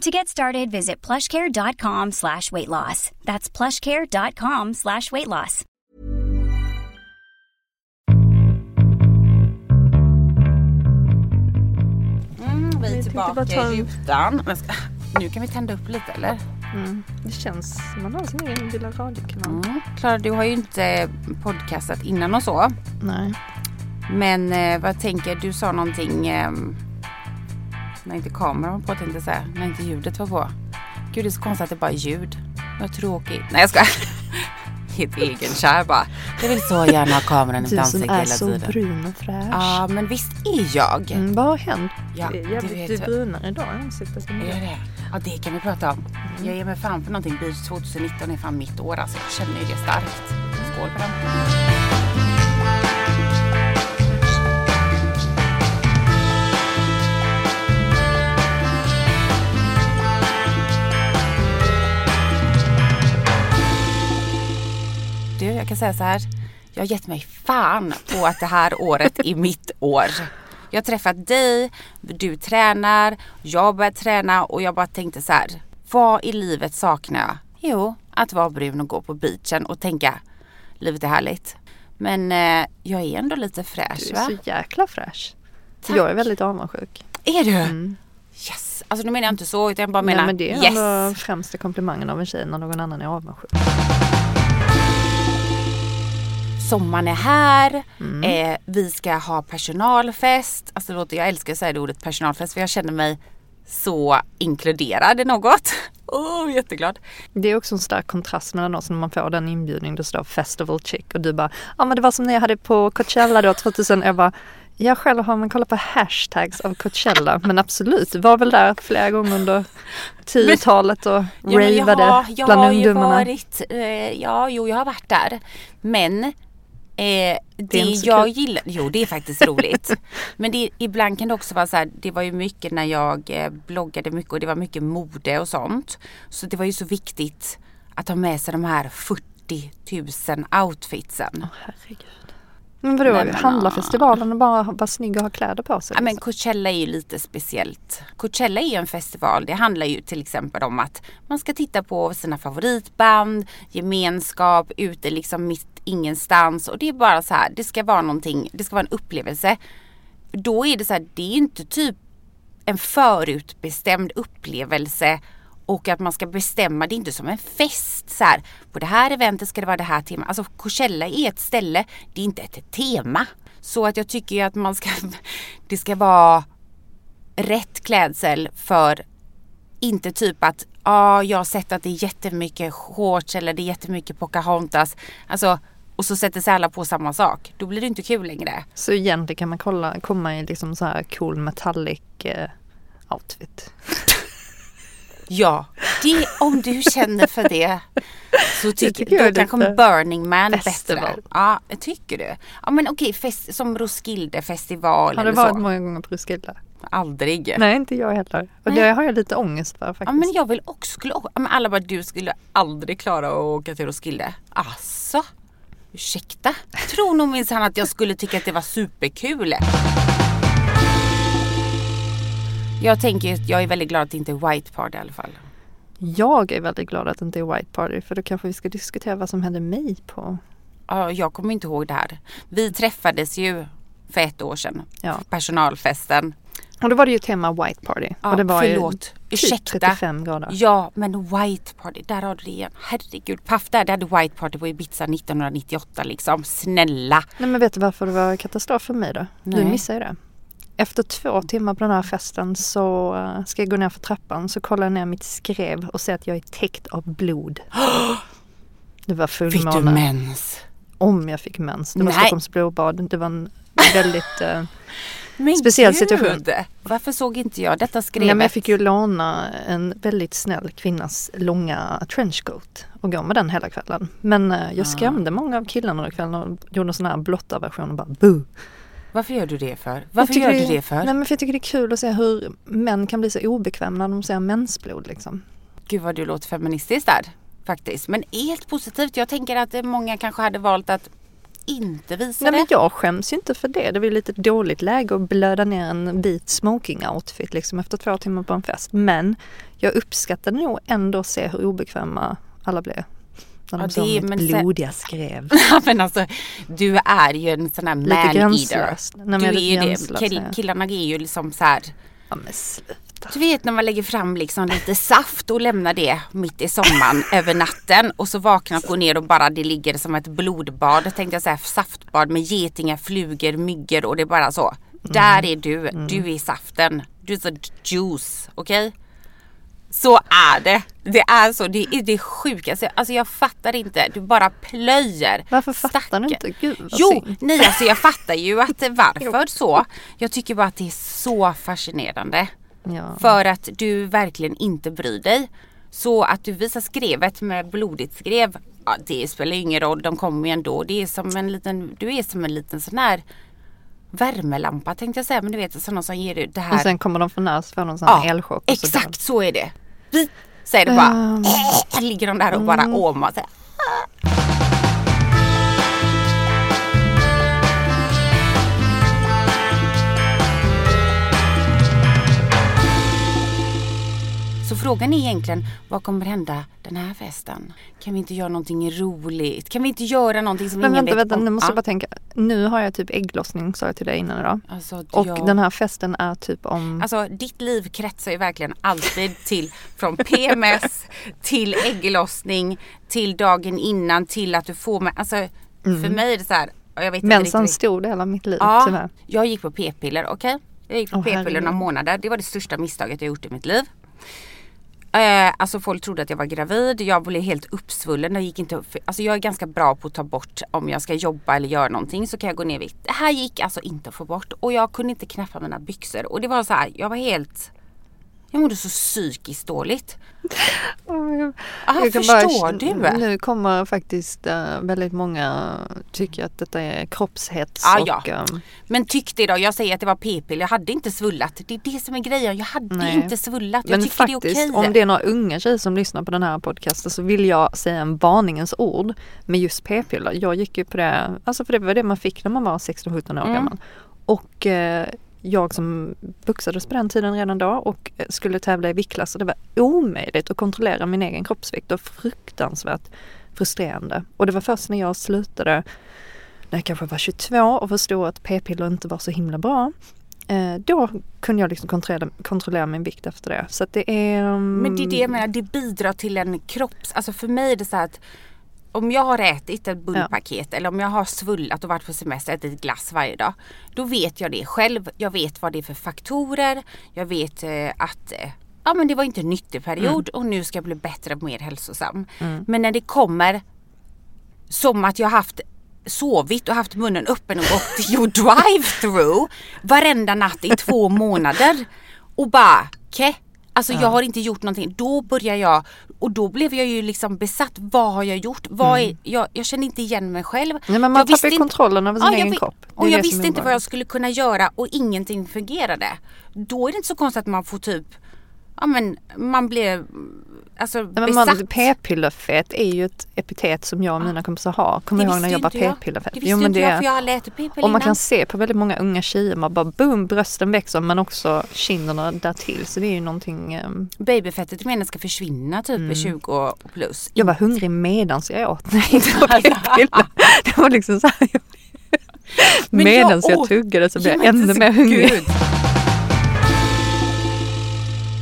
To get started, visit plushcare.com slash weight loss. That's plushcare.com slash weight loss. Mm, vi är tillbaka ta i rutan. Ska- Nu kan vi tända upp lite eller? Mm. Det känns som man har sin egen lilla radiokanal. Mm. Klara, du har ju inte podcastat innan och så. Nej. Men eh, vad tänker du? sa någonting eh, när inte kameran var på tänkte jag säga. När inte ljudet var på. Gud det är så konstigt att det bara är ljud. Vad tråkigt. Nej jag ska. Helt egenkär bara. Jag vill så gärna ha kameran i mitt Du som ansikte är hela så tiden. brun och fräsch. Ja men visst är jag. Mm, vad har hänt? Ja, det är du jävligt är vad- brunare idag i ansiktet. Är det. det Ja det kan vi prata om. Jag ger mig fan för någonting. Beach 2019 är fan mitt år alltså. Jag känner ju det starkt. Skål på den. Jag kan säga så här. Jag har gett mig fan på att det här året är mitt år. Jag har träffat dig, du tränar, jag börjar träna och jag bara tänkte så här. Vad i livet saknar jag? Jo, att vara brun och gå på beachen och tänka livet är härligt. Men eh, jag är ändå lite fräsch Du är va? så jäkla fräsch. Tack. Jag är väldigt avundsjuk. Är du? Mm. Yes! Alltså nu menar jag inte så utan jag bara menar Nej, men det är yes! främsta komplimangen av en tjej när någon annan är avundsjuk. Sommaren är här, Mm. eh, vi ska ha personalfest. Alltså låter, jag älskar att säga det ordet personalfest för jag känner mig så inkluderad i något. Oh, jätteglad. Det är också en stark kontrast mellan oss när man får den inbjudningen det står Festival Chick och du bara ja men det var som när jag hade på Coachella då 2000. Jag bara jag själv har man kollat på hashtags av Coachella men absolut, var väl där flera gånger under 10-talet och Ja, men jag ravade har, jag bland har ju ungdomarna. varit, eh, ja jo jag har varit där. Men eh, det, inte så jag kul. gillar, jo det är faktiskt roligt. Men det, ibland kan det också vara så här, det var ju mycket när jag eh, bloggade mycket och det var mycket mode och sånt. Så det var ju så viktigt att ha med sig de här 40 000 outfitsen. Herregud. Men vadå, men, handlar ja. festivalen och bara vara snygg och ha kläder på sig? Ja, men liksom? Coachella är ju lite speciellt. Coachella är ju en festival. Det handlar ju till exempel om att man ska titta på sina favoritband, gemenskap, ute liksom mitt ingenstans. Och det är bara så här, det ska vara någonting, det ska vara en upplevelse. Då är det så här, det är inte typ en förutbestämd upplevelse och att man ska bestämma, det är inte som en fest så här. På det här eventet ska det vara det här temat. Alltså Coachella är ett ställe, det är inte ett tema. Så att jag tycker ju att man ska, det ska vara rätt klädsel för inte typ att ja, ah, jag har sett att det är jättemycket shorts eller det är jättemycket Pocahontas. Alltså, och så sätter sig alla på samma sak. Då blir det inte kul längre. Så egentligen kan man kolla, komma i liksom så här cool metallic eh, outfit. Ja, det, om du känner för det så tycker, tycker jag då kanske Burning Man festival. bättre. Ja, tycker du? Ja men okej, fest, som Roskilde festival Har du varit så. många gånger på Roskilde? Aldrig. Nej, inte jag heller. Och det har jag lite ångest för faktiskt. Ja men jag vill också, skulle, alla bara du skulle aldrig klara att åka till Roskilde. Alltså, ursäkta? Tror nog minsann att jag skulle tycka att det var superkul. Jag tänker att jag är väldigt glad att det inte är White Party i alla fall. Jag är väldigt glad att det inte är White Party för då kanske vi ska diskutera vad som hände mig på... Ja, jag kommer inte ihåg det här. Vi träffades ju för ett år sedan. Ja. Personalfesten. Och då var det ju tema White Party. Ja, och det var förlåt. ju typ Ursäkta. 35 grader. Ja, men White Party, där har du det igen. Herregud, Paff där, det hade White Party på Ibiza 1998 liksom. Snälla. Nej men vet du varför det var katastrof för mig då? Du Nej. missade ju det. Efter två timmar på den här festen så eh, ska jag gå ner för trappan så kollar jag ner mitt skrev och ser att jag är täckt av blod. Det var Fick du fullmåne. mens? Om jag fick mens. Det var Nej. Stockholms blodbad. Det var en väldigt... Eh, Men Speciell gud, situation. Varför såg inte jag detta skrevet? nej, men jag fick ju låna en väldigt snäll kvinnas långa trenchcoat och gå med den hela kvällen. Men eh, Ah. jag skrämde många av killarna under kvällen och gjorde en sån här blottarversion och bara boo. Varför gör du det för? Varför gör du det för? Nej men för jag tycker det är kul att se hur män kan bli så obekväma när de ser mensblod liksom. Gud vad du låter feministisk där. Faktiskt. Men helt positivt. Jag tänker att många kanske hade valt att inte visa Nej det. men jag skäms ju inte för det. Det var ju lite dåligt läge att blöda ner en vit smoking-outfit liksom efter två timmar på en fest. Men jag uppskattade nog ändå att se hur obekväma alla blev. De Ja, det- mitt blodiga skrev. Men alltså, du är ju en sån här man-eater. Du är ju det. Kill, killarna är ju liksom så här. Ja men sluta. Du vet när man lägger fram liksom lite saft och lämnar det mitt i sommaren över natten och så vaknar och går ner och bara det ligger som ett blodbad. Tänkte jag säga saftbad med getingar, flugor, myggor och det är bara så. Där är du. Du är saften. Du är så juice. Okej? Så är det. Det är så. Det är det sjukaste. Alltså jag fattar inte. Du bara plöjer. Varför fattar du Stackare. inte? Gud vad Jo, synd. nej alltså jag fattar ju att varför så. Jag tycker bara att det är så fascinerande. Ja. För att du verkligen inte bryr dig. Så att du visar skrevet med blodigt skrev. Ja, det spelar ingen roll, de kommer ju ändå. Det är som en liten, du är som en liten sån här värmelampa tänkte jag säga. Men du vet sådana som ger ut det här. Och sen kommer de för nära så får de sån här elchock. och så exakt så är det. Säger det bara. Ehm. Ligger de där och bara Mm. åmar. Så frågan är egentligen, vad kommer hända den här festen? Kan vi inte göra någonting roligt? Kan vi inte göra någonting som Men ingen vänta, vet vänta, om? nu måste jag Ja. bara tänka. Nu har jag typ ägglossning sa jag till dig innan idag. Alltså, Och jag- den här festen är typ om... Alltså ditt liv kretsar ju verkligen alltid till från PMS till ägglossning till dagen innan till att du får med, alltså för mig är det så här, jag vet inte Mens en riktigt. stor del av mitt liv Ja, tyvärr. jag gick på p-piller, okej? Jag gick på Åh, p-piller några månader. Det var det största misstaget jag gjort i mitt liv. Eh, alltså folk trodde att jag var gravid. Jag blev helt uppsvullen. Jag, gick inte, upp- alltså jag är ganska bra på att ta bort om jag ska jobba eller göra någonting så kan jag gå ner i vikt. Det här gick alltså inte att få bort och jag kunde inte knäppa mina byxor och det var så här, jag var helt jag mådde så psykiskt dåligt. Ah, kan förstår bara- du? Nu kommer faktiskt eh, väldigt många tycka att detta är kroppshets Ah, och ja. ehm, Men tyck det då, jag säger att det var p-piller, jag hade inte svullat. Det är det som är grejen, jag hade Nej. inte svullat. Jag Men tycker det är faktiskt okej. om det är några unga tjejer som lyssnar på den här podcasten så vill jag säga en varningens ord med just p-piller. Jag gick ju på det, alltså för det var det man fick när man var 16-17 år Mm. gammal. Och eh, jag som boxades på den tiden redan då och eh, skulle tävla i viktklass och det var omöjligt att kontrollera min egen kroppsvikt och fruktansvärt frustrerande. Och det var först när jag slutade när jag kanske var 22 och förstod att p-piller inte var så himla bra. Eh, då kunde jag liksom kontrollera, kontrollera min vikt efter det. Så att det är... Mm, Men det är det jag menar, det bidrar till en kropps... Alltså för mig är det så här att om jag har ätit ett bullpaket eller om jag har svullat och varit på semester och ätit glass varje dag. Då vet jag det själv. Jag vet vad det är för faktorer. Jag vet eh, att eh, ja, men det var inte en nyttig period och nu ska jag bli bättre och mer hälsosam. Men när det kommer som att jag haft sovit och haft munnen öppen och gått your drive-through varenda natt i två månader. Och bara, ke, Alltså jag har inte gjort någonting. Då börjar jag och då blev jag ju liksom besatt. Vad har jag gjort? Vad är, jag, jag känner inte igen mig själv. Nej, men man tappar ju kontrollen över sin Ja, egen kropp. Och jag visste inte vad jag skulle kunna göra och ingenting fungerade. Då är det inte så konstigt att man får typ, ja men man blir alltså Nej, men man, p-pillerfet är ju ett epitet som jag och mina kompisar har. Kommer Det du ihåg när jag inte p-pillerfett? Det visste inte jag för jag har ätit p-piller Och man kan se på väldigt många unga tjejer, man bara boom, brösten växer men också kinderna där till. Så det är ju någonting. ehm, Babyfettet i meningen ska försvinna typ vid 20 och plus. Jag var hungrig medans jag åt jag inte var p-piller. Det var liksom så här. Men jag Medans jag åt- tuggade så blev Ja, jag men ännu mer hungrig. Gud.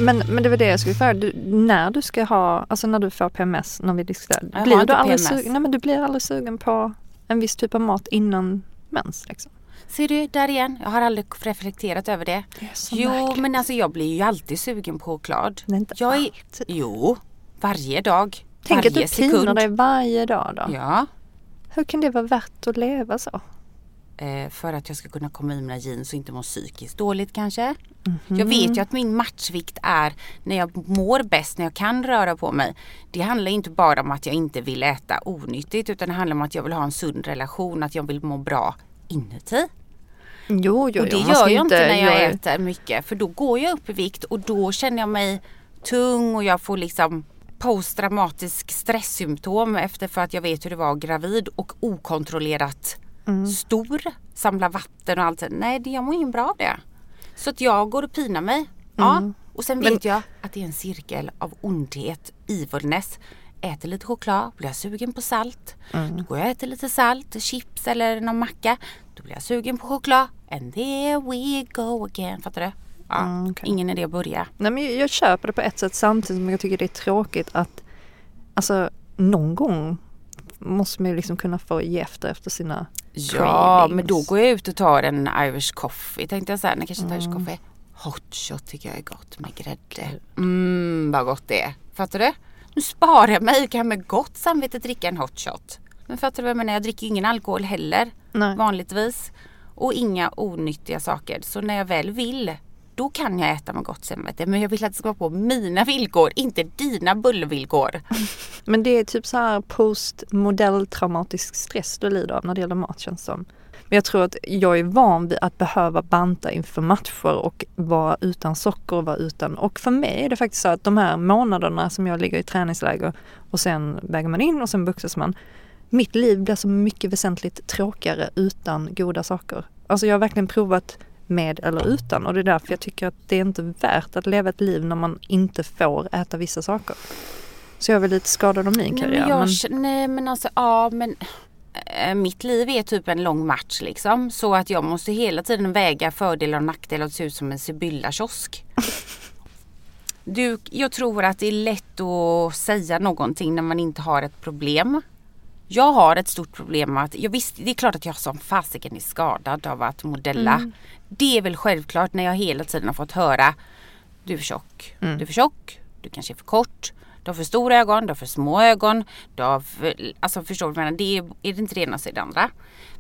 Men, men det var det jag skulle fråga. Du, när du ska ha, alltså när du får PMS, när vi diskuterar. Jag Blir du, aldrig sugen, nej, men du blir aldrig sugen på en viss typ av mat innan mens? Liksom. Ser du, där igen. Jag har aldrig reflekterat över det. Det jo, märkligt. men alltså jag blir ju alltid sugen på choklad. Nej, inte jag är. Jo, varje dag. Tänk att varje du pinar dig varje dag då. Ja, Hur kan det vara värt att leva så? eh, för att jag ska kunna komma i mina jeans och inte må psykiskt dåligt kanske. Mhm. Jag vet ju att min matchvikt är när jag mår bäst, när jag kan röra på mig. Det handlar inte bara om att jag inte vill äta onyttigt utan det handlar om att jag vill ha en sund relation, att jag vill må bra inuti. Jo, jo, Och det jo, gör jag inte när jag göra- äter mycket för då går jag upp i vikt och då känner jag mig tung och jag får liksom posttraumatisk stresssymptom efter för att jag vet hur det var gravid och okontrollerat Mm. stor, samla vatten och allt. Nej, jag mår ingen bra av det. Så att jag går och pinar mig. Ja. Och sen Men- vet jag att det är en cirkel av ondhet, evilness. Äter lite choklad, blir jag sugen på salt. Då går jag och äter lite salt, chips eller någon macka. Då blir jag sugen på choklad. And there we go again. Fattar du? Ja, Mm, okej. Ingen idé att börja. Nej, men jag köper det på ett sätt samtidigt som jag tycker det är tråkigt att alltså någon gång måste man ju liksom kunna få ge efter efter sina Ja, men då går jag ut och tar en Irish coffee tänkte jag säga. Nej, kanske inte Mm. Irish coffee. Hot shot tycker jag är gott med grädde. Mm, vad gott det är. Fattar du? Nu sparar jag mig och kan med gott samvete dricka en hot shot. Men fattar du vad jag menar? Jag dricker ingen alkohol heller. Nej. Vanligtvis. Och inga onyttiga saker. Så när jag väl vill då kan jag äta med gott samvete. Men jag vill att det ska vara på mina villkor, inte dina bullvillkor. Men det är typ så här postmodell traumatisk stress du lider av när det gäller mat känns som. Men jag tror att jag är van vid att behöva banta inför matcher och vara utan socker och vara utan. Och för mig är det faktiskt så att de här månaderna som jag ligger i träningsläger och sen väger man in och sen boxas man. Mitt liv blir så mycket väsentligt tråkigare utan goda saker. Alltså jag har verkligen provat med eller utan och det är därför jag tycker att det är inte värt att leva ett liv när man inte får äta vissa saker. Så jag är lite skadad av min Nej karriär. men, jag, men- nej men alltså ja men eh, mitt liv är typ en lång match liksom. Så att jag måste hela tiden väga fördelar och nackdelar och se ut som en Sibylla-kiosk. Du, jag tror att det är lätt att säga någonting när man inte har ett problem. Jag har ett stort problem med att, jag visst, det är klart att jag som fasiken är skadad av att modella. Det är väl självklart när jag hela tiden har fått höra du är för tjock, du är för tjock, du kanske är för kort, du har för stora ögon, du har för små ögon. Du har för, alltså förstår du vad jag menar? Det är, är det inte det ena så är det andra.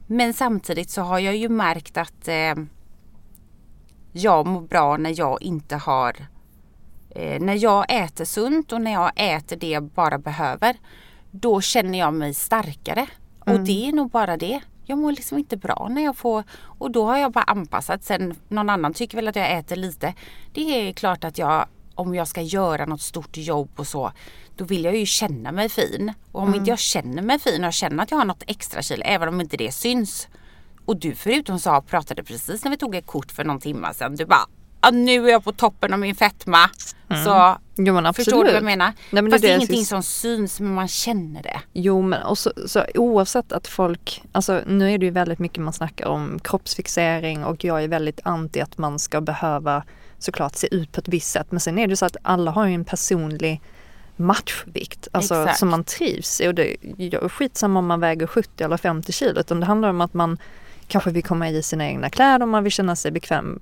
Men samtidigt så har jag ju märkt att eh, jag mår bra när jag inte har eh, när jag äter sunt och när jag äter det jag bara behöver då känner jag mig starkare. Och det är nog bara det. Jag mår liksom inte bra när jag får och då har jag bara anpassat. Sen någon annan tycker väl att jag äter lite. Det är klart att jag om jag ska göra något stort jobb och så då vill jag ju känna mig fin. Och om inte jag känner mig fin och jag känner att jag har något extra kilo även om inte det syns. Och du förutom sa pratade precis när vi tog ett kort för någon timme sedan. Du bara ah, nu är jag på toppen av min fetma. Så Jo men Förstår du vad jag menar? Nej, men Fast det är det ingenting jag som syns men man känner det. Jo men och så, så oavsett att folk, alltså nu är det ju väldigt mycket man snackar om kroppsfixering och jag är väldigt anti att man ska behöva såklart se ut på ett visst sätt. Men sen är det så att alla har ju en personlig matchvikt, alltså Exakt. som man trivs i. Och det är skitsamma om man väger 70 eller 50 kilo utan det handlar om att man kanske vill komma i sina egna kläder, man vill känna sig bekväm.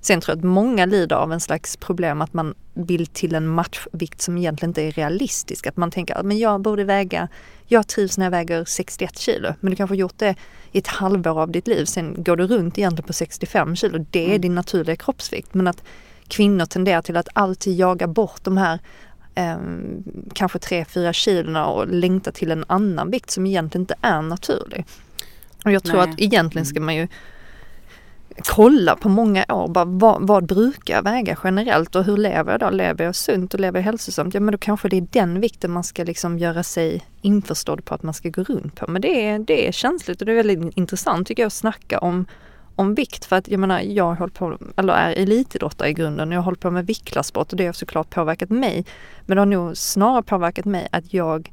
Sen tror jag att många lider av en slags problem att man vill till en matchvikt som egentligen inte är realistisk. Att man tänker att jag borde väga, jag trivs när jag väger 61 kilo. Men du kanske har gjort det i ett halvår av ditt liv. Sen går du runt egentligen på 65 kilo. Det är din naturliga kroppsvikt. Men att kvinnor tenderar till att alltid jaga bort de här eh, kanske 3-4 kilona och längta till en annan vikt som egentligen inte är naturlig. Och jag tror Nej. att egentligen ska man ju kolla på många år, bara vad, vad brukar jag väga generellt och hur lever jag då? Lever jag sunt och lever jag hälsosamt? Ja men då kanske det är den vikten man ska liksom göra sig införstådd på att man ska gå runt på. Men det är, det är känsligt och det är väldigt intressant tycker jag att snacka om, om vikt för att jag menar jag håller på, eller är elitidrottare i grunden och jag håller på med viktklasssport och det har såklart påverkat mig. Men det har nog snarare påverkat mig att jag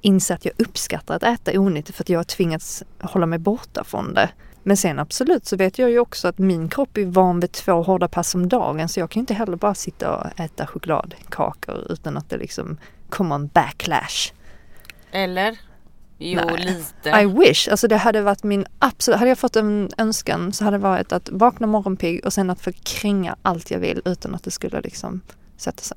inser att jag uppskattar att äta onyttigt för att jag har tvingats hålla mig borta från det. Men sen absolut så vet jag ju också att min kropp är van vid två hårda pass om dagen så jag kan ju inte heller bara sitta och äta chokladkakor utan att det liksom kommer en backlash. Eller? Jo, Nej. lite. I wish, alltså det hade varit min absolut, hade jag fått en önskan så hade det varit att vakna morgonpigg och sen att få kränga allt jag vill utan att det skulle liksom sätta sig.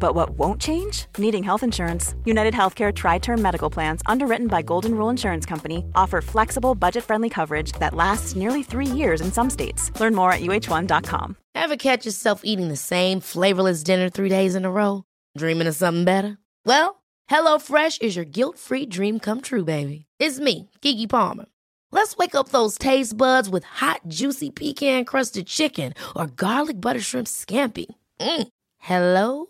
But what won't change? Needing health insurance. United Healthcare Tri Term Medical Plans, underwritten by Golden Rule Insurance Company, offer flexible, budget friendly coverage that lasts nearly three years in some states. Learn more at uh1.com. Ever catch yourself eating the same flavorless dinner three days in a row? Dreaming of something better? Well, HelloFresh is your guilt-free dream come true, baby. It's me, Kiki Palmer. Let's wake up those taste buds with hot, juicy pecan-crusted chicken or garlic butter shrimp scampi. Mm. Hello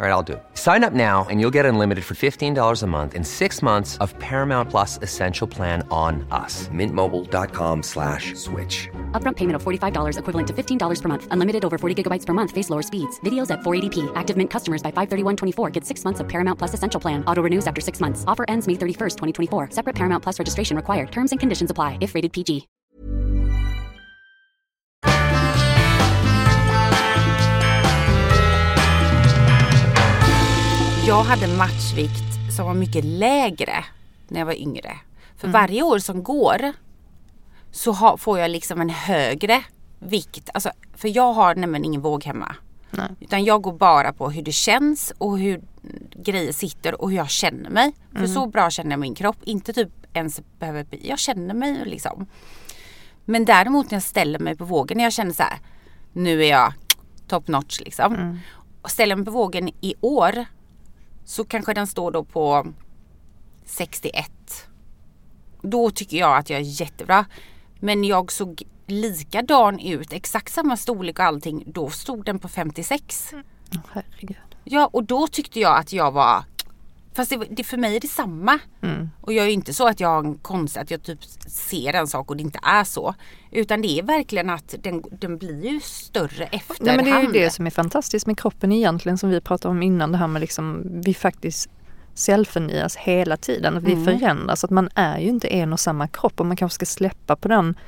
All right, I'll do it. Sign up now and you'll get unlimited for $15 a month in six months of Paramount Plus Essential Plan on us. Mintmobile.com slash switch. Upfront payment of $45 equivalent to $15 per month. Unlimited over 40 gigabytes per month. Face lower speeds. Videos at 480p. Active Mint customers by 531.24 get six months of Paramount Plus Essential Plan. Auto renews after six months. Offer ends May 31st, 2024. Separate Paramount Plus registration required. Terms and conditions apply if rated PG. Jag hade matchvikt som var mycket lägre när jag var yngre. För varje år som går så ha, får jag liksom en högre vikt. Alltså, för jag har nämligen ingen våg hemma. Nej. Utan jag går bara på hur det känns och hur grejer sitter och hur jag känner mig. För så bra känner jag min kropp. Inte typ ens behöver, jag känner mig liksom. Men däremot när jag ställer mig på vågen, när jag känner så här, nu är jag top notch liksom. Och ställer mig på vågen i år så kanske den står då på 61. Då tycker jag att jag är jättebra. Men jag såg likadan ut, exakt samma storlek och allting. Då stod den på 56. Åh, herregud. Ja och då tyckte jag att jag var Fast det, det, för mig är det samma. Och jag är ju inte så att jag har en konst att jag typ ser en sak och det inte är så. Utan det är verkligen att den, den blir ju större efterhand. Nej, men det är ju det som är fantastiskt med kroppen egentligen som vi pratade om innan det här med liksom vi faktiskt cellförnyas hela tiden. Att vi Mm. förändras. Att man är ju inte en och samma kropp och man kanske ska släppa på den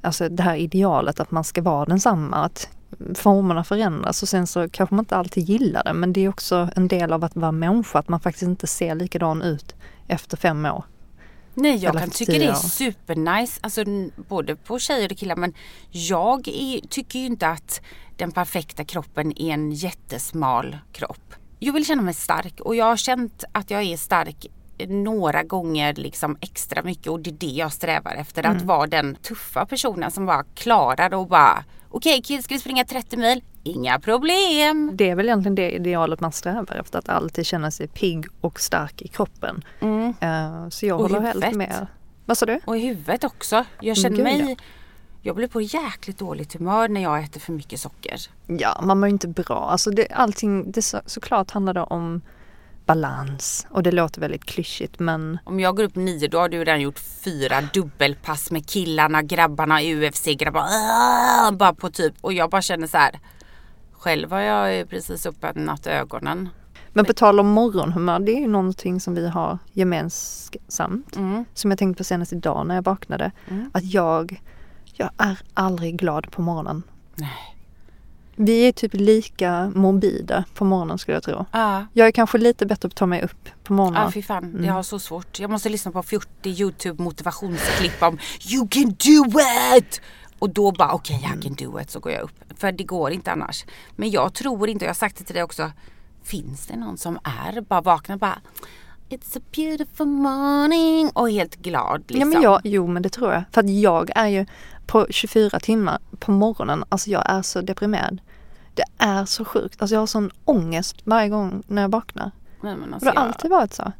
Alltså det här idealet att man ska vara densamma. Att formerna förändras och sen så kanske man inte alltid gillar det men det är också en del av att vara människa att man faktiskt inte ser likadan ut efter fem år. Nej jag Eller kan tycka det är supernice, alltså både på tjejer och killar men jag är, tycker ju inte att den perfekta kroppen är en jättesmal kropp. Jag vill känna mig stark och jag har känt att jag är stark några gånger liksom extra mycket och det är det jag strävar efter. Att Mm. vara den tuffa personen som bara klarar och bara okej okay, ska vi springa 30 mil? Inga problem. Det är väl egentligen det idealet man strävar efter, att alltid känna sig pigg och stark i kroppen. Eh, så jag Mm. Och håller helt huvudet. med. Vad sa du? Och i huvudet också. Jag känner gud, mig ja. jag blir på jäkligt dåligt humör när jag äter för mycket socker. Ja, man mår ju inte bra. Alltså det, allting, det så, såklart handlar det om balans och det låter väldigt klyschigt men Om jag går upp nio då har du redan gjort fyra dubbelpass med killarna, grabbarna UFC, grabbar "Aah!" bara på typ och jag bara känner så här. Själv har jag precis öppnat ögonen. Men på tal om morgonhumör, det är ju någonting som vi har gemensamt. Mm. Som jag tänkte på senast idag när jag vaknade. Att jag, jag är aldrig glad på morgonen. Nej. Vi är typ lika morbida på morgonen skulle jag tro. Ja, Jag är kanske lite bättre på att ta mig upp på morgonen. ah, fy fan. Jag har så svårt. Jag måste lyssna på 40 Youtube motivationsklipp om You can do it! Och då bara okej okay, I can do it så går jag upp. För det går inte annars. Men jag tror inte, jag har sagt det till dig också. Finns det någon som är bara vaknar bara It's a beautiful morning och helt glad liksom. Ja, men jag, jo men det tror jag. För att jag är ju på 24 timmar på morgonen, alltså jag är så deprimerad. Det är så sjukt. Alltså jag har sån ångest varje gång när jag vaknar. Nej, men Och alltså, det har jag, alltid varit så.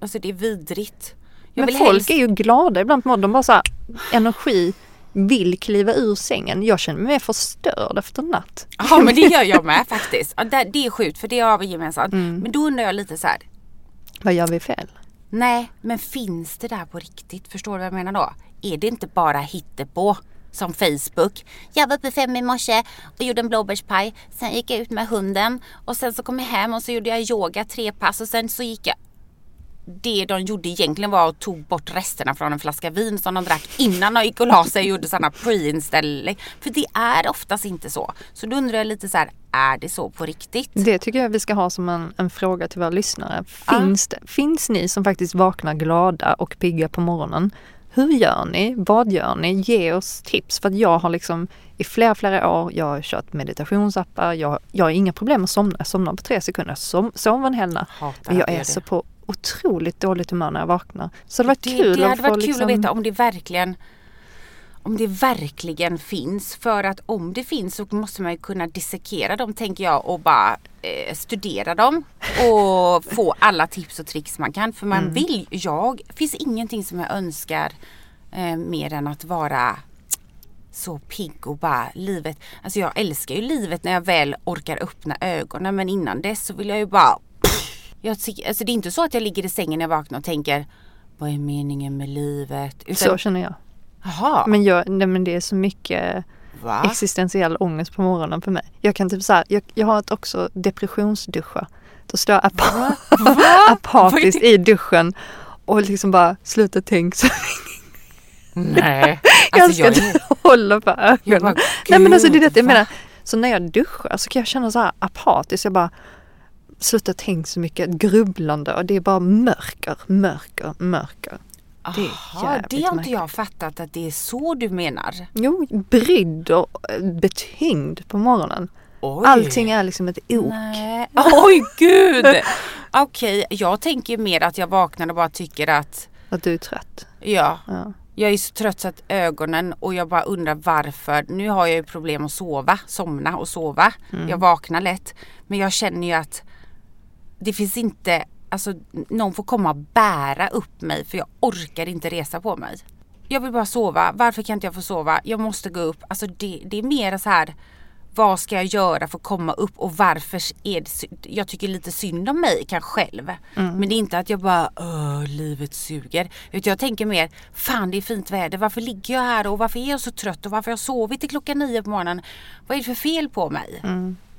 alltså det är vidrigt. Jag Men folk helst- är ju glada ibland på morgonen. De bara så här, energi, vill kliva ur sängen. Jag känner mig mer förstörd efter en natt. Ja men det gör jag med faktiskt. Det är sjukt för det har vi gemensamt. Mm. Men då undrar jag lite så här. Vad gör vi fel? Nej men finns det där på riktigt? Förstår du vad jag menar då? Är det inte bara hittepå? Som Facebook. Jag var uppe fem i morse och gjorde en blåbärspaj. Sen gick jag ut med hunden och sen så kom jag hem och så gjorde jag yoga tre pass och sen så gick jag det de gjorde egentligen var att tog bort resterna från en flaska vin som de drack innan de gick och la sig och gjorde sådana pre-inställning. För det är oftast inte så. Så då undrar jag lite så här, är det så på riktigt? Det tycker jag vi ska ha som en, en fråga till våra lyssnare. Finns, det, finns ni som faktiskt vaknar glada och pigga på morgonen? Hur gör ni? Vad gör ni? Ge oss tips. För att jag har liksom i flera, flera år, jag har kört meditationsappar. Jag, jag har inga problem att somna. Jag somnar på tre sekunder. Som, sover en hel natt. Men jag är göra så det. på otroligt dåligt humör när jag vaknar. Så det var Det, kul det hade varit kul liksom, att veta om det verkligen om det verkligen finns. För att om det finns så måste man ju kunna dissekera dem tänker jag och bara eh, studera dem och få alla tips och tricks man kan. För man Mm. vill, jag, finns ingenting som jag önskar eh, mer än att vara så pigg och bara livet. Alltså jag älskar ju livet när jag väl orkar öppna ögonen men innan dess så vill jag ju bara jag alltså det är inte så att jag ligger i sängen när jag vaknar och tänker vad är meningen med livet? Utan, Så känner jag. Jaha, Men, jag, nej, men det är så mycket va? existentiell ångest på morgonen för mig. Jag kan typ så här, jag, jag har ett också depressionsduscha. Då står jag apa- apatiskt i duschen och liksom bara sluta tänka så Nej. jag Alltså ska jag, inte hålla på ögonen. Jag bara, Nej men alltså det är det jag menar. Så när jag duschar så kan jag känna så här apatiskt. Jag bara sluta tänka så mycket, grubblande och det är bara mörker, mörker, mörker. Det Aha, jävligt det har inte jag fattat att det är så du menar. Jo, brydd och eh, betyngd på morgonen. Oj. Allting är liksom ett ok. Nej. Oj gud! Okej, jag tänker mer att jag vaknar och bara tycker att Att du är trött. ja, Ja. jag är så trött så att ögonen och jag bara undrar varför. Nu har jag ju problem att sova, somna och sova. Mm. Jag vaknar lätt. Men jag känner ju att det finns inte, alltså någon får komma och bära upp mig för jag orkar inte resa på mig. Jag vill bara sova. Varför kan inte jag få sova? Jag måste gå upp. Alltså det, det är mer så här vad ska jag göra för att komma upp och varför är det Jag tycker lite synd om mig kanske själv. Men det är inte att jag bara Åh, livet suger. Utan jag tänker mer Fan det är fint väder. Varför ligger jag här och varför är jag så trött och varför har jag sovit till klockan nio på morgonen? Vad är det för fel på mig?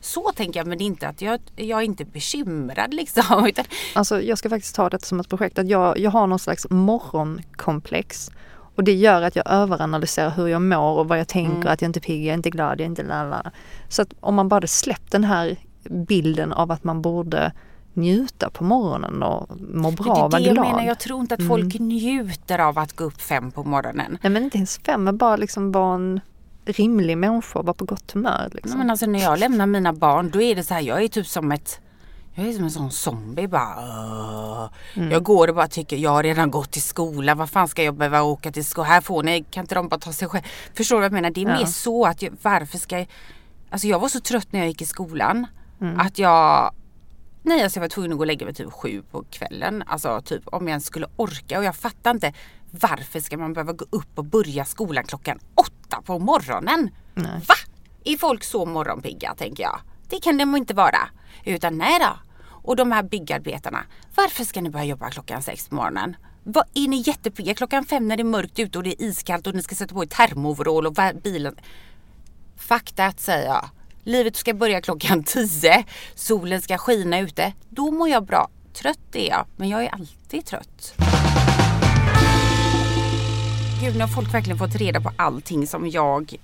Så tänker jag men det är inte att jag, jag är inte bekymrad liksom. Utan, Alltså jag ska faktiskt ta detta som ett projekt. Att jag, jag har någon slags morgonkomplex. Och det gör att jag överanalyserar hur jag mår och vad jag tänker. Att jag inte är pigg, jag är inte glad, jag är inte lalala. Så att om man bara hade släppt den här bilden av att man borde njuta på morgonen och må bra och det vara glad. jag menar, jag tror inte att folk njuter av att gå upp fem på morgonen. Nej men inte ens fem, men bara liksom vara en rimlig människa och vara på gott humör. Liksom. Men alltså när jag lämnar mina barn då är det så här, jag är typ som ett jag är som en sån zombie bara. "Åh." Jag går och bara tycker jag har redan gått till skolan. Vad fan ska jag behöva åka till skolan? Här får ni, kan inte de bara ta sig själv? Förstår du vad jag menar? Det är mer så att jag, varför ska jag Alltså jag var så trött när jag gick i skolan att jag Nej alltså jag var tvungen att gå och lägga mig typ sju på kvällen. Alltså typ om jag ens skulle orka och jag fattar inte varför ska man behöva gå upp och börja skolan klockan åtta på morgonen? Va? Är folk så morgonpigga tänker jag? Det kan de inte vara. Utan nej då. Och de här byggarbetarna, varför ska ni börja jobba klockan sex på morgonen? Vad, är ni jättepigga klockan fem när det är mörkt ute och det är iskallt och ni ska sätta på er termoverall och bilen Fuck that säger jag. Livet ska börja klockan 10. Solen ska skina ute. Då mår jag bra. Trött är jag, men jag är alltid trött. Gud, nu har folk verkligen fått reda på allting som jag...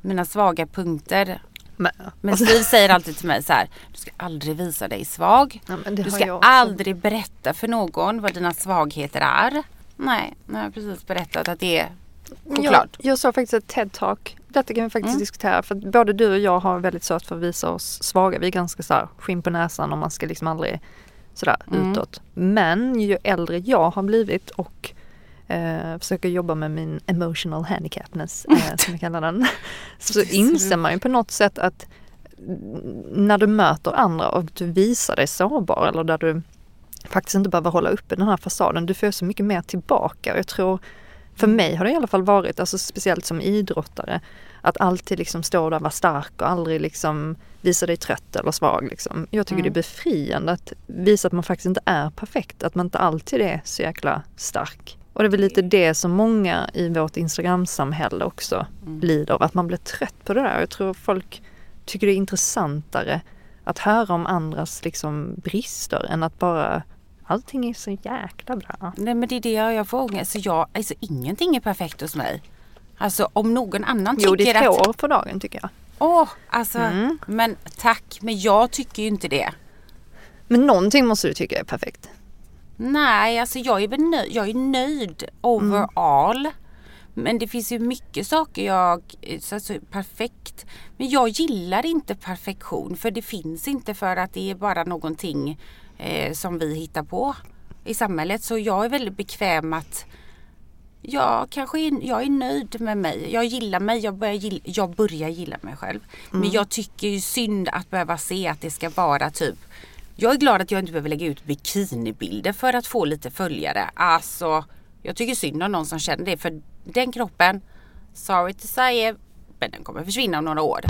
Mina svaga punkter. Men, Men Siv säger alltid till mig så här. Du ska aldrig visa dig svag. Ja, du ska aldrig berätta för någon vad dina svagheter är. Nej, nu har jag precis berättat att det är choklad. Jag, jag såg faktiskt ett TED-talk. Detta kan vi faktiskt Mm. diskutera för både du och jag har väldigt svårt för att visa oss svaga. Vi är ganska så här skinn på näsan och man ska liksom aldrig sådär Mm. utåt. Men ju äldre jag har blivit och eh, försöker jobba med min emotional handicapness eh, som jag kallar den. Så inser man ju på något sätt att när du möter andra och du visar dig sårbar eller där du faktiskt inte behöver hålla uppe den här fasaden. Du får så mycket mer tillbaka jag tror för mig har det i alla fall varit, alltså speciellt som idrottare, att alltid liksom stå där och vara stark och aldrig liksom visa dig trött eller svag. Liksom. Jag tycker det är befriande att visa att man faktiskt inte är perfekt, att man inte alltid är så jäkla stark. Och det är väl lite det som många i vårt Instagram-samhälle också lider av, att man blir trött på det där. Jag tror folk tycker det är intressantare att höra om andras liksom brister än att bara allting är så jäkla bra. Nej men det är det jag får ångest. Så jag, alltså ingenting är perfekt hos mig. Alltså om någon annan Jo, det tycker är att... ett hår på dagen tycker jag. Åh, alltså. Mm. Men tack, men jag tycker ju inte det. Men någonting måste du tycka är perfekt. Nej, alltså jag är, väl nöjd, jag är nöjd overall. Men det finns ju mycket saker jag, så alltså, perfekt. Men jag gillar inte perfektion för det finns inte för att det är bara någonting eh, som vi hittar på i samhället. Så jag är väldigt bekväm att jag kanske är, jag är nöjd med mig. Jag gillar mig, jag börjar gilla, jag börjar gilla mig själv. Men jag tycker ju synd att behöva se att det ska vara typ jag är glad att jag inte behöver lägga ut bikinibilder för att få lite följare. Alltså, jag tycker synd om någon som känner det för den kroppen, sorry to say it, men den kommer försvinna om några år.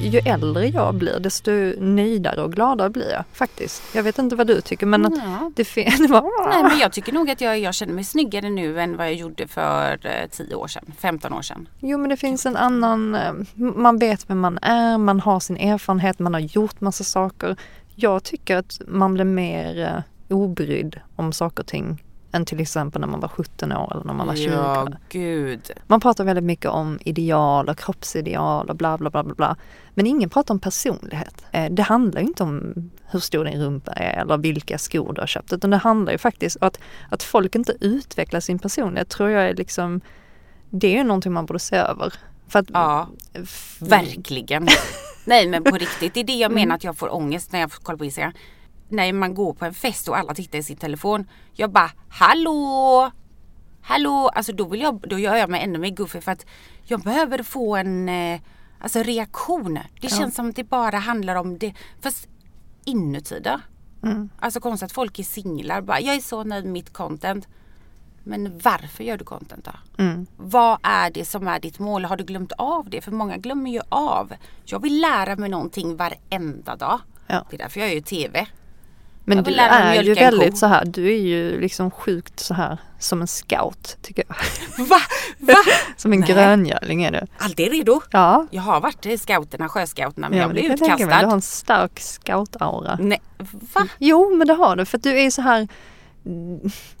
Ju äldre jag blir desto nöjdare och gladare blir jag faktiskt. Jag vet inte vad du tycker men att Ja. det, fin- det var... Nej men jag tycker nog att jag, jag känner mig snyggare nu än vad jag gjorde för eh, 10 år sedan, 15 år sedan. Jo men det finns en annan, eh, man vet vem man är, man har sin erfarenhet, man har gjort massa saker. Jag tycker att man blir mer eh, obrydd om saker och ting än till exempel när man var 17 år eller när man var 20. Ja, gud. Man pratar väldigt mycket om ideal och kroppsideal och bla bla bla bla. bla. Men ingen pratar om personlighet. Eh, Det handlar ju inte om hur stor din rumpa är eller vilka skor du har köpt. Utan det handlar ju faktiskt om att, att folk inte utvecklar sin personlighet tror jag är liksom Det är ju någonting man borde se över. För att, Ja, verkligen. Nej men på riktigt, det är det jag Mm. menar att jag får ångest när jag kollar på Instagram. När man går på en fest och alla tittar i sin telefon. Jag bara, hallå! Hallå! Alltså då, vill jag, då gör jag mig ännu mer goofy för att jag behöver få en eh, alltså reaktion. Det känns som att det bara handlar om det. Fast inuti då. Mm. Alltså konstigt att folk är singlar. Bara, jag är så nöjd med mitt content. Men varför gör du content då? Mm. Vad är det som är ditt mål? Har du glömt av det? För många glömmer ju av. Jag vill lära mig någonting varenda dag. Ja. Det är därför jag gör TV. Men du är ju väldigt så här, du är ju liksom sjukt så här som en scout tycker jag. Va? Va? Som en Nej. gröngöling är du. Alltid redo. Ja, Jag har varit i scouterna, sjöscouterna, men ja jag blev kan jag tänka mig. utkastad. Du har en stark scout-aura. Nej, va? Jo, men det har du. För att du är så här...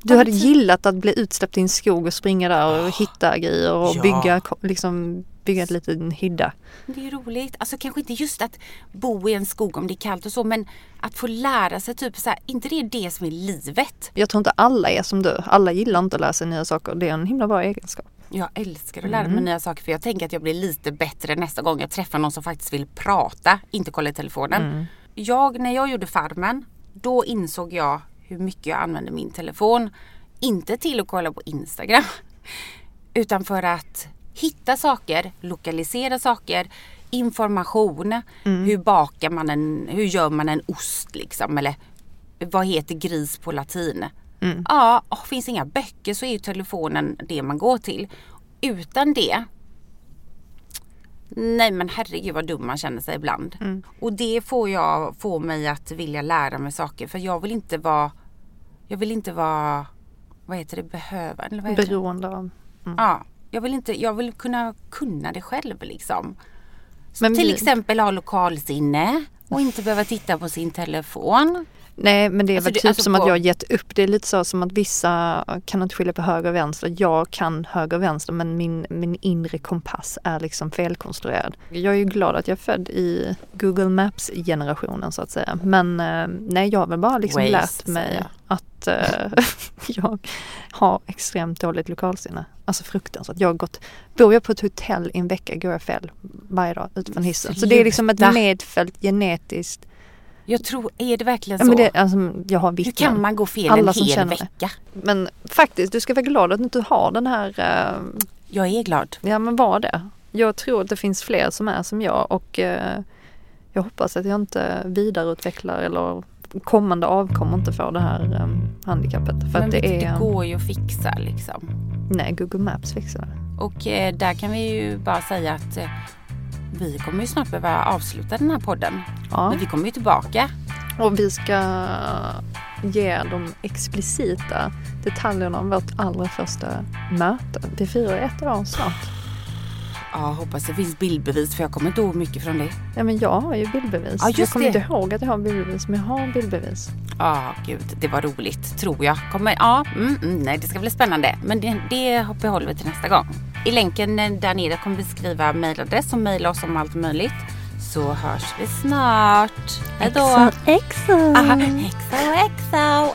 Du hade gillat att bli utsläppt i en skog och springa där och hitta grejer och Ja. bygga, liksom, bygga ett litet hydda. Det är roligt. Alltså kanske inte just att bo i en skog om det är kallt och så men att få lära sig typ så här, inte det är det som är livet. Jag tror inte alla är som du. Alla gillar inte att lära sig nya saker. Det är en himla bra egenskap. Jag älskar att lära mig nya saker för jag tänker att jag blir lite bättre nästa gång jag träffar någon som faktiskt vill prata, inte kolla i telefonen. Jag, när jag gjorde Farmen, då insåg jag hur mycket jag använde min telefon. Inte till att kolla på Instagram, utan för att hitta saker, lokalisera saker, information. Hur bakar man en, hur gör man en ost liksom eller vad heter gris på latin? Ja, och finns inga böcker så är ju telefonen det man går till. Utan det Nej men herregud vad dum man känner sig ibland. Och det får jag, får mig att vilja lära mig saker för jag vill inte vara Jag vill inte vara Vad heter det, behöva eller vad heter det? Beroende av. Ja, jag vill inte, jag vill kunna kunna det själv liksom. Så Men till exempel ha lokalsinne och inte behöva titta på sin telefon. Nej men det är Alltså väl typ alltså som att på- jag har gett upp. Det är lite så som att vissa kan inte skilja på höger och vänster. Jag kan höger och vänster men min, min inre kompass är liksom felkonstruerad. Jag är ju glad att jag är född i Google Maps generationen så att säga. Men eh, nej jag har väl bara liksom Waze, lärt mig jag. Att eh, jag har extremt dåligt lokalsinne. Alltså fruktansvärt. Jag har gått, bor jag på ett hotell i en vecka går jag fel varje dag utifrån hissen. Så det är liksom ett medfällt genetiskt Jag tror, är det verkligen Ja, så? men det, alltså, jag har Hur vittnen. kan man gå fel Alla en hel känner det. vecka? Men faktiskt, du ska vara glad att du inte har den här... eh, Jag är glad. ja men var det. Jag tror att det finns fler som är som jag och eh, jag hoppas att jag inte vidareutvecklar eller kommande avkommor inte får det här eh, handikappet. För men att det är... det går ju att fixa liksom. Nej, Google Maps fixar det. Och eh, där kan vi ju bara säga att eh, vi kommer ju snart behöva avsluta den här podden. Ja. Men vi kommer ju tillbaka. Och vi ska ge de explicita detaljerna om vårt allra första möte. Vi firar ett år snart. Ja, hoppas det finns bildbevis för jag kommer inte ihåg mycket från det. Ja men jag har ju bildbevis. Ja, jag kommer det. inte ihåg att jag har bildbevis men jag har bildbevis. Ja, gud, det var roligt, tror jag. Kommer, ja, mm, mm, nej, det ska bli spännande. Men det, det behåller vi till nästa gång. I länken eh, där nere kommer vi skriva mejladress och mejla oss om allt möjligt. Så hörs vi snart. Hej då! Exo! Aha, Exo, exo!